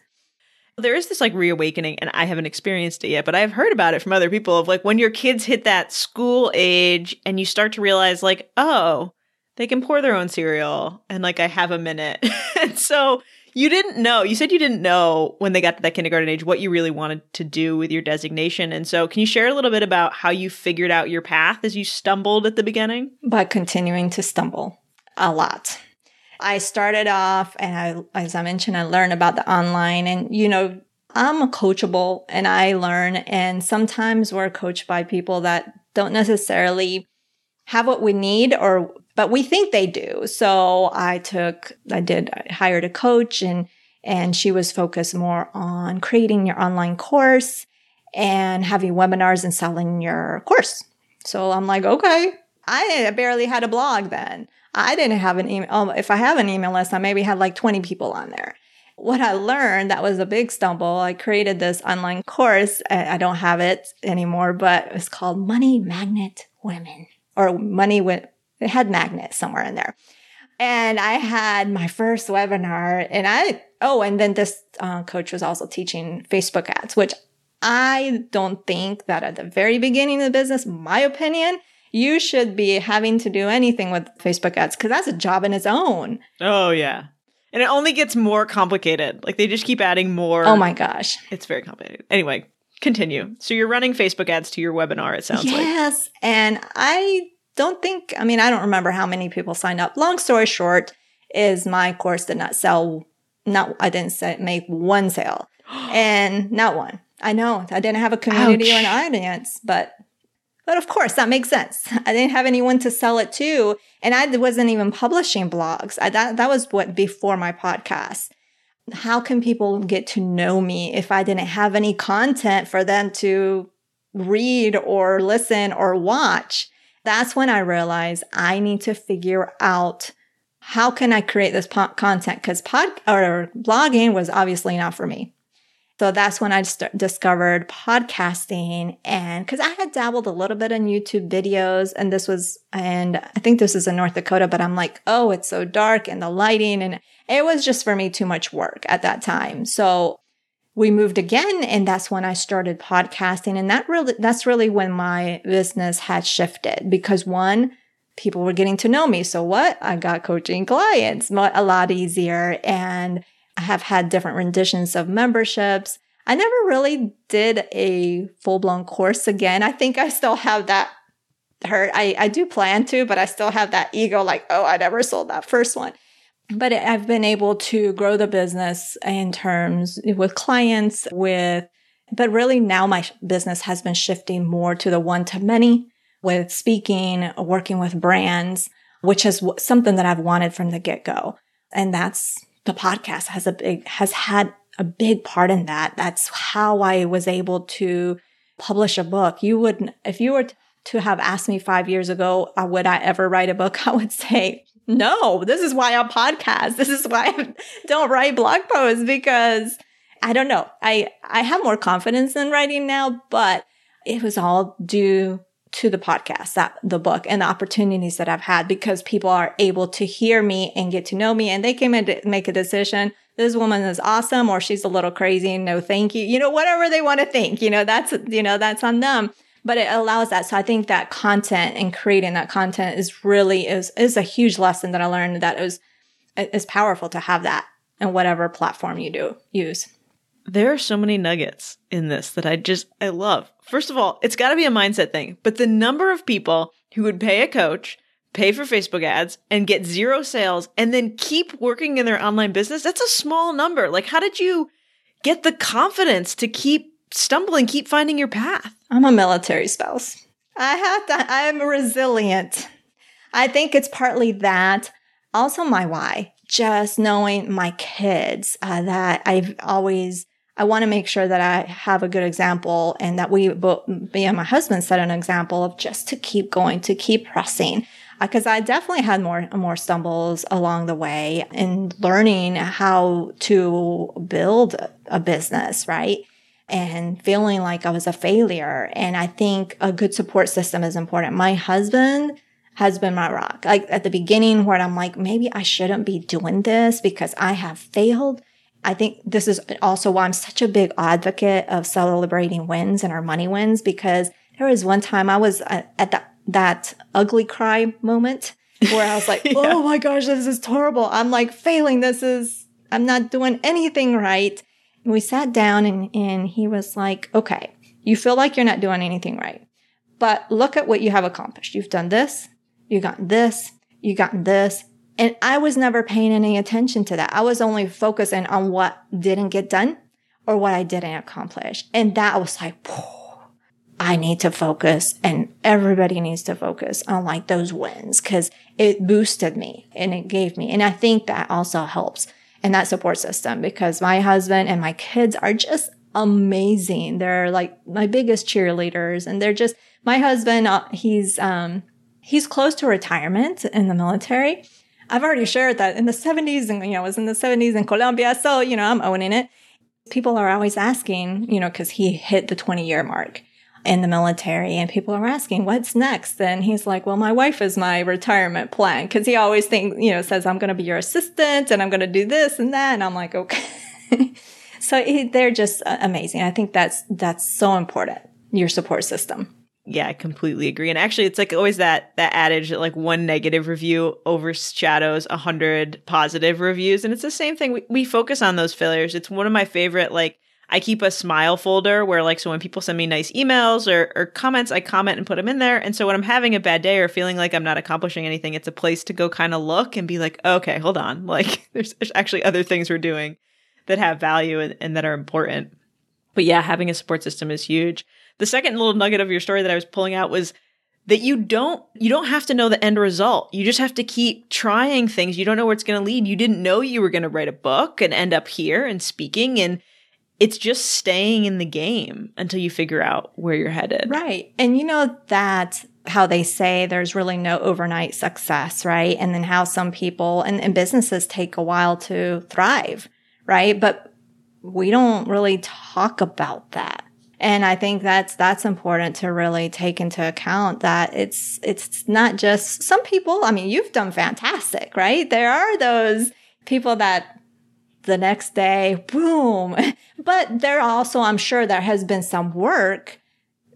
There is this like reawakening, and I haven't experienced it yet, but I've heard about it from other people of like when your kids hit that school age and you start to realize, like, oh, they can pour their own cereal and like I have a minute. [LAUGHS] and so you didn't know, you said you didn't know when they got to that kindergarten age what you really wanted to do with your designation. And so can you share a little bit about how you figured out your path as you stumbled at the beginning? By continuing to stumble a lot. I started off and I, as I mentioned, I learned about the online and, you know, I'm a coachable and I learn and sometimes we're coached by people that don't necessarily have what we need or but we think they do. So I took, I did, I hired a coach and, and she was focused more on creating your online course and having webinars and selling your course. So I'm like, okay, I barely had a blog then. I didn't have an email. Oh, if I have an email list, I maybe had like 20 people on there. What I learned that was a big stumble. I created this online course. I don't have it anymore, but it's called Money Magnet Women or Money with it had magnet somewhere in there. And I had my first webinar and I, oh, and then this uh, coach was also teaching Facebook ads, which I don't think that at the very beginning of the business, my opinion, you should be having to do anything with Facebook ads because that's a job in its own. Oh, yeah. And it only gets more complicated. Like they just keep adding more. Oh my gosh. It's very complicated. Anyway, continue. So you're running Facebook ads to your webinar, it sounds yes, like. Yes. And I don't think, I mean, I don't remember how many people signed up. Long story short is my course did not sell. Not, I didn't say, make one sale [GASPS] and not one. I know I didn't have a community Ouch. or an audience, but, but of course that makes sense. [LAUGHS] I didn't have anyone to sell it to. And I wasn't even publishing blogs. I, that, that was what before my podcast. How can people get to know me if I didn't have any content for them to read or listen or watch? that's when I realized I need to figure out how can I create this po- content? Cause pod or blogging was obviously not for me. So that's when I st- discovered podcasting and cause I had dabbled a little bit in YouTube videos and this was, and I think this is in North Dakota, but I'm like, oh, it's so dark and the lighting and it was just for me too much work at that time. So we moved again and that's when I started podcasting. And that really, that's really when my business had shifted because one, people were getting to know me. So what? I got coaching clients a lot easier and have had different renditions of memberships. I never really did a full blown course again. I think I still have that hurt. I, I do plan to, but I still have that ego like, oh, I never sold that first one but I've been able to grow the business in terms with clients with, but really now my business has been shifting more to the one to many with speaking, working with brands, which is something that I've wanted from the get go. And that's the podcast has a big, has had a big part in that. That's how I was able to publish a book. You wouldn't, if you were to have asked me five years ago, uh, would I ever write a book? [LAUGHS] I would say no, this is why I podcast. This is why I [LAUGHS] don't write blog posts because I don't know. I, I have more confidence in writing now, but it was all due to the podcast, that the book and the opportunities that I've had because people are able to hear me and get to know me and they can make a decision. This woman is awesome or she's a little crazy. No, thank you. You know, whatever they want to think, you know, that's, you know, that's on them but it allows that. So I think that content and creating that content is really is is a huge lesson that I learned that it was is powerful to have that in whatever platform you do use. There are so many nuggets in this that I just I love. First of all, it's got to be a mindset thing, but the number of people who would pay a coach, pay for Facebook ads and get zero sales and then keep working in their online business, that's a small number. Like how did you get the confidence to keep stumbling, keep finding your path? I'm a military spouse. I have to, I'm resilient. I think it's partly that. Also, my why, just knowing my kids, uh, that I've always, I want to make sure that I have a good example and that we, both, me and my husband set an example of just to keep going, to keep pressing. Because uh, I definitely had more more stumbles along the way in learning how to build a business, right? and feeling like I was a failure. And I think a good support system is important. My husband has been my rock. Like at the beginning where I'm like, maybe I shouldn't be doing this because I have failed. I think this is also why I'm such a big advocate of celebrating wins and our money wins because there was one time I was uh, at that, that ugly cry moment where I was like, [LAUGHS] yeah. oh my gosh, this is horrible. I'm like failing. This is, I'm not doing anything right. And we sat down and, and he was like, okay, you feel like you're not doing anything right, but look at what you have accomplished. You've done this, you got this, you got this. And I was never paying any attention to that. I was only focusing on what didn't get done or what I didn't accomplish. And that was like, I need to focus and everybody needs to focus on like those wins because it boosted me and it gave me. And I think that also helps in that support system because my husband and my kids are just amazing. They're like my biggest cheerleaders and they're just, my husband, uh, he's, um, he's close to retirement in the military. I've already shared that in the 70s and, you know, it was in the 70s in Colombia. So, you know, I'm owning it. People are always asking, you know, cause he hit the 20 year mark in the military and people are asking what's next and he's like well my wife is my retirement plan because he always thinks you know says i'm going to be your assistant and i'm going to do this and that and i'm like okay [LAUGHS] so they're just uh, amazing i think that's that's so important your support system yeah, I completely agree. And actually, it's like always that that adage that like one negative review overshadows a hundred positive reviews, and it's the same thing. We, we focus on those failures. It's one of my favorite like I keep a smile folder where like so when people send me nice emails or, or comments, I comment and put them in there. And so when I'm having a bad day or feeling like I'm not accomplishing anything, it's a place to go kind of look and be like, okay, hold on. [LAUGHS] Like there's, there's actually other things we're doing that have value and, and that are important. But yeah, having a support system is huge. The second little nugget of your story that I was pulling out was that you don't you don't have to know the end result. You just have to keep trying things. You don't know where it's going to lead. You didn't know you were going to write a book and end up here and speaking and it's just staying in the game until you figure out where you're headed. Right. And you know that how they say there's really no overnight success, right? And then how some people and, and businesses take a while to thrive, right? But we don't really talk about that. And I think that's, that's important to really take into account that it's, it's not just some people. I mean, you've done fantastic, right? There are those people that the next day, boom. [LAUGHS] But there also, I'm sure there has been some work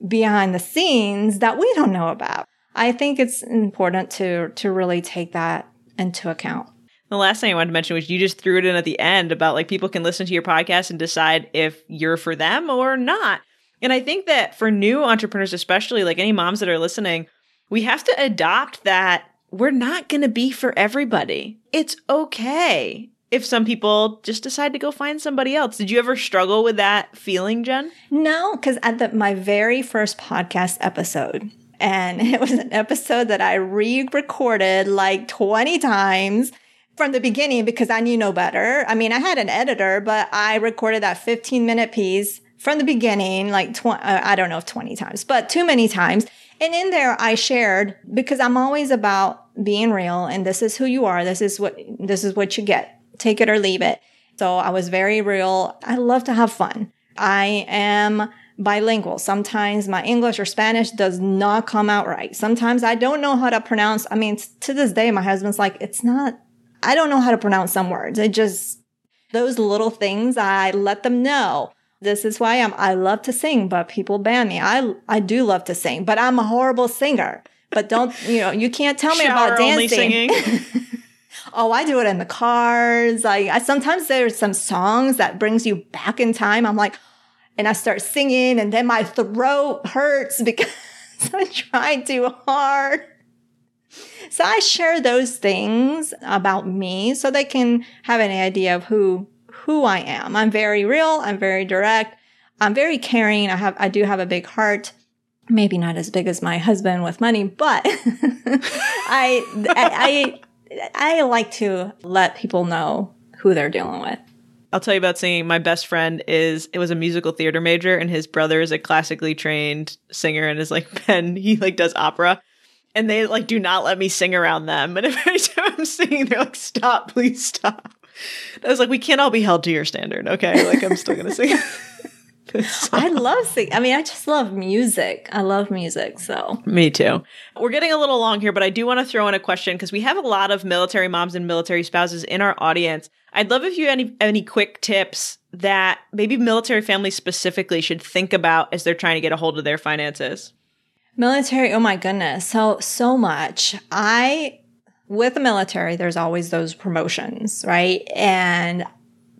behind the scenes that we don't know about. I think it's important to, to really take that into account. The last thing I wanted to mention was you just threw it in at the end about like people can listen to your podcast and decide if you're for them or not. And I think that for new entrepreneurs, especially like any moms that are listening, we have to adopt that we're not going to be for everybody. It's okay if some people just decide to go find somebody else. Did you ever struggle with that feeling, Jen? No, because at the, my very first podcast episode, and [LAUGHS] it was an episode that I re-recorded like 20 times from the beginning because I knew no better. I mean, I had an editor, but I recorded that 15 minute piece from the beginning, like tw- uh, I don't know if 20 times, but too many times. And in there, I shared because I'm always about being real and this is who you are. This is what, this is what you get take it or leave it. So I was very real. I love to have fun. I am bilingual. Sometimes my English or Spanish does not come out right. Sometimes I don't know how to pronounce. I mean, to this day, my husband's like, it's not, I don't know how to pronounce some words. It just, those little things, I let them know. This is why I'm, I love to sing, but people ban me. I, I do love to sing, but I'm a horrible singer. But don't, you know, you can't tell me Shower about dancing. [LAUGHS] Oh, I do it in the cars. I, I sometimes there's some songs that brings you back in time. I'm like, and I start singing and then my throat hurts [LAUGHS] because I tried too hard. So I share those things about me so they can have an idea of who, who I am. I'm very real. I'm very direct. I'm very caring. I have, I do have a big heart. Maybe not as big as my husband with money, but [LAUGHS] I, I, I like to let people know who they're dealing with. I'll tell you about singing. My best friend is it was a musical theater major, and his brother is a classically trained singer, and is like [LAUGHS] Ben. He like does opera, and they like do not let me sing around them. [LAUGHS] And every time I'm singing, they're like, "Stop, please stop." I was like, "We can't all be held to your standard, okay?" Like I'm still gonna sing. [LAUGHS] I love singing. I mean, I just love music. I love music. So, me too. We're getting a little long here, but I do want to throw in a question because we have a lot of military moms and military spouses in our audience. I'd love if you had any, any quick tips that maybe military families specifically should think about as they're trying to get a hold of their finances. Military, oh my goodness, so so much. I with the military, there's always those promotions, right? And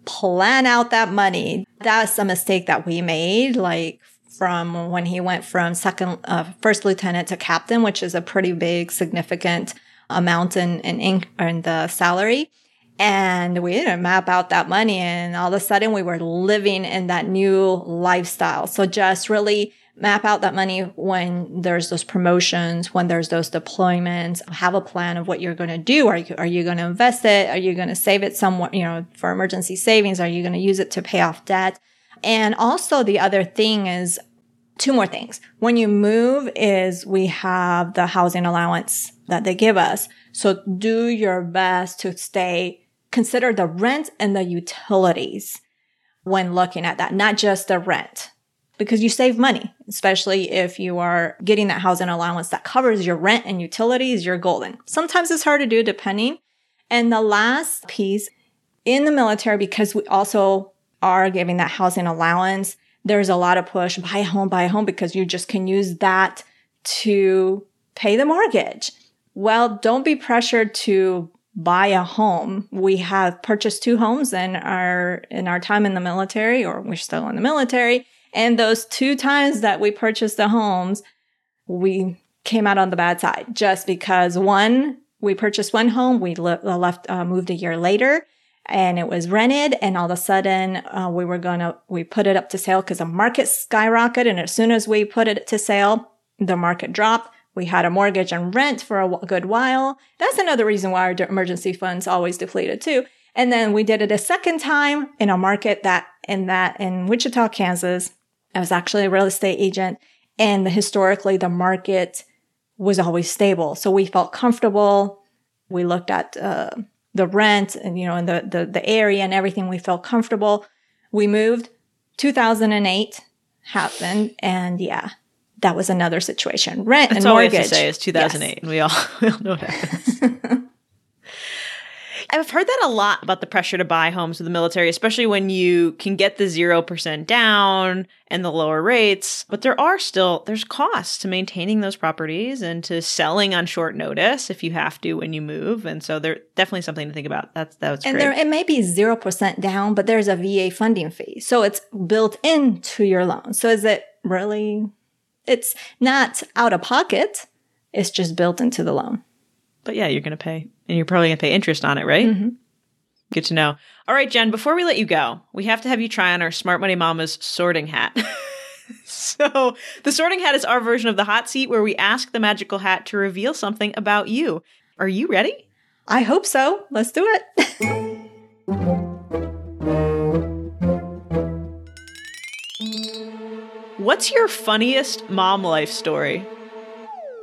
plan out that money. That's a mistake that we made, like from when he went from second, uh, first lieutenant to captain, which is a pretty big, significant amount in, in, in the salary. And we didn't map out that money. And all of a sudden we were living in that new lifestyle. So just really map out that money when there's those promotions, when there's those deployments, have a plan of what you're going to do. Are you, are you going to invest it? Are you going to save it somewhere, you know, for emergency savings? Are you going to use it to pay off debt? And also the other thing is two more things. When you move is we have the housing allowance that they give us. So do your best to stay, consider the rent and the utilities when looking at that, not just the rent because you save money, especially if you are getting that housing allowance that covers your rent and utilities, you're golden. Sometimes it's hard to do depending. And the last piece in the military, because we also are giving that housing allowance, there's a lot of push, buy a home, buy a home, because you just can use that to pay the mortgage. Well, don't be pressured to buy a home. We have purchased two homes in our, in our time in the military, or we're still in the military. And those two times that we purchased the homes, we came out on the bad side just because one, we purchased one home, we le- uh, left, uh, moved a year later and it was rented and all of a sudden uh, we were gonna, we put it up to sale because the market skyrocketed. And as soon as we put it to sale, the market dropped. We had a mortgage and rent for a good while. That's another reason why our emergency funds always depleted too. And then we did it a second time in a market that in that in Wichita, Kansas, I was actually a real estate agent and historically the market was always stable. So we felt comfortable. We looked at uh, the rent and, you know, and the, the, the area and everything. We felt comfortable. We moved 2008 happened. And yeah, that was another situation. Rent That's and all mortgage. we have to say is 2008 yes. and we all, [LAUGHS] we all know what happens. [LAUGHS] I've heard that a lot about the pressure to buy homes with the military, especially when you can get the 0% down and the lower rates. But there are still, there's costs to maintaining those properties and to selling on short notice if you have to when you move. And so there's definitely something to think about. That's, that's and great. And there, it may be 0% down, but there's a VA funding fee. So it's built into your loan. So is it really, it's not out of pocket. It's just built into the loan. But yeah, you're going to pay, and you're probably going to pay interest on it, right? Mm-hmm. Good to know. All right, Jen, before we let you go, we have to have you try on our Smart Money Mama's sorting hat. [LAUGHS] so, the sorting hat is our version of the hot seat where we ask the magical hat to reveal something about you. Are you ready? I hope so. Let's do it. [LAUGHS] What's your funniest mom life story?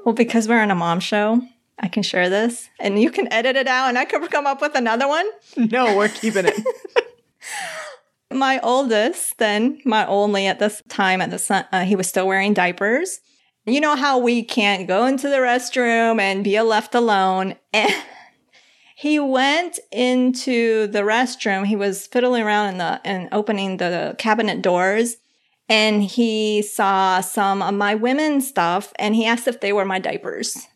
Well, because we're on a mom show, I can share this and you can edit it out and I could come up with another one. [LAUGHS] No, we're keeping it. [LAUGHS] my oldest, then my only at this time at the sun, uh, he was still wearing diapers. You know how we can't go into the restroom and be left alone. And [LAUGHS] he went into the restroom. He was fiddling around in the and opening the cabinet doors and he saw some of my women's stuff and he asked if they were my diapers.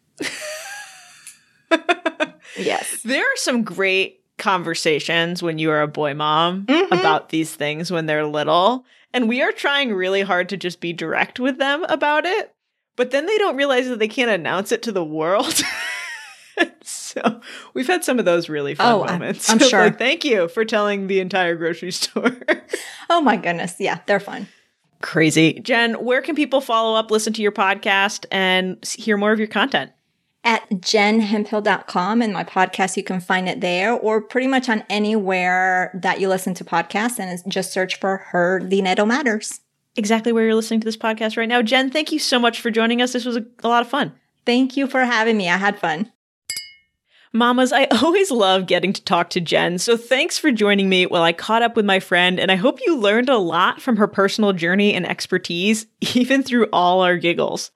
Yes. [LAUGHS] There are some great conversations when you are a boy mom mm-hmm. about these things when they're little. And we are trying really hard to just be direct with them about it. But then they don't realize that they can't announce it to the world. [LAUGHS] so we've had some of those really fun oh, moments. I'm, [LAUGHS] I'm sure. Like, thank you for telling the entire grocery store. oh my goodness. Yeah, they're fun. Crazy. Jen, where can people follow up, listen to your podcast, and hear more of your content? At jenhemphill.com and my podcast. You can find it there or pretty much on anywhere that you listen to podcasts and just search for her Dinero Matters. Exactly where you're listening to this podcast right now. Jen, thank you so much for joining us. This was a, a lot of fun. Thank you for having me. I had fun. Mamas, I [LAUGHS] always love getting to talk to Jen, so thanks for joining me while I caught up with my friend, and I hope you learned a lot from her personal journey and expertise, [LAUGHS] even through all our giggles.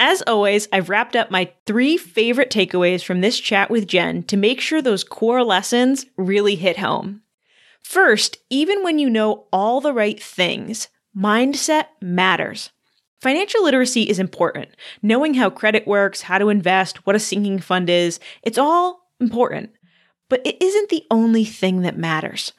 As always, I've wrapped up my three favorite takeaways from this chat with Jen to make sure those core lessons really hit home. First, even when you know all the right things, mindset matters. Financial literacy is important. Knowing how credit works, how to invest, what a sinking fund is, it's all important. But it isn't the only thing that matters.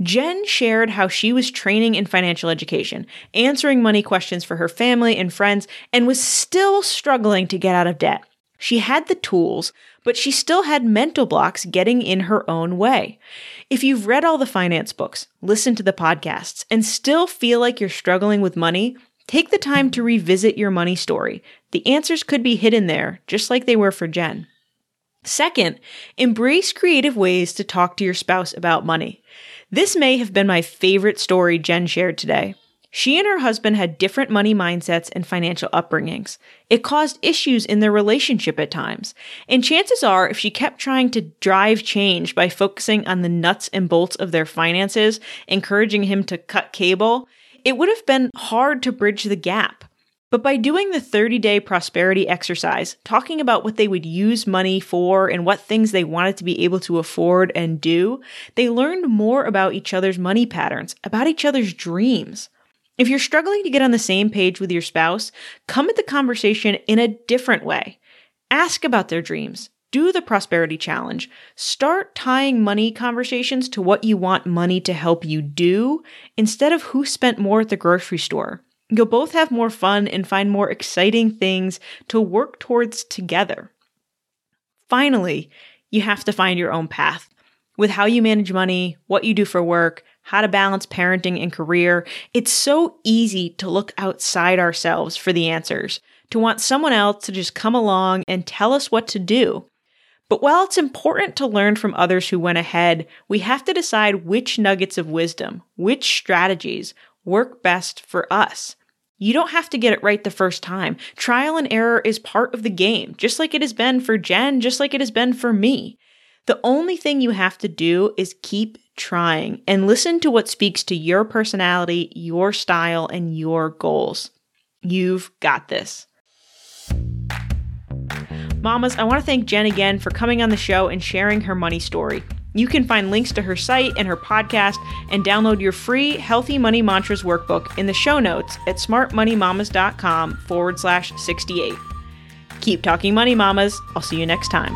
Jen shared how she was training in financial education, answering money questions for her family and friends, and was still struggling to get out of debt. She had the tools, but she still had mental blocks getting in her own way. If you've read all the finance books, listened to the podcasts, and still feel like you're struggling with money, Take the time to revisit your money story. The answers could be hidden there, just like they were for Jen. Second, embrace creative ways to talk to your spouse about money. This may have been my favorite story Jen shared today. She and her husband had different money mindsets and financial upbringings. It caused issues in their relationship at times. And chances are, if she kept trying to drive change by focusing on the nuts and bolts of their finances, encouraging him to cut cable, it would have been hard to bridge the gap. But by doing the 30 day prosperity exercise, talking about what they would use money for and what things they wanted to be able to afford and do, they learned more about each other's money patterns, about each other's dreams. If you're struggling to get on the same page with your spouse, come at the conversation in a different way. Ask about their dreams, do the prosperity challenge. Start tying money conversations to what you want money to help you do instead of who spent more at the grocery store. You'll both have more fun and find more exciting things to work towards together. Finally, you have to find your own path with how you manage money, what you do for work, how to balance parenting and career. It's so easy to look outside ourselves for the answers, to want someone else to just come along and tell us what to do. But while it's important to learn from others who went ahead, we have to decide which nuggets of wisdom, which strategies work best for us. You don't have to get it right the first time. Trial and error is part of the game, just like it has been for Jen, just like it has been for me. The only thing you have to do is keep trying and listen to what speaks to your personality, your style, and your goals. You've got this. Mamas, I want to thank Jen again for coming on the show and sharing her money story. You can find links to her site and her podcast and download your free Healthy Money Mantras workbook in the show notes at smartmoneymamas.com forward slash 68. Keep talking money, mamas. I'll see you next time.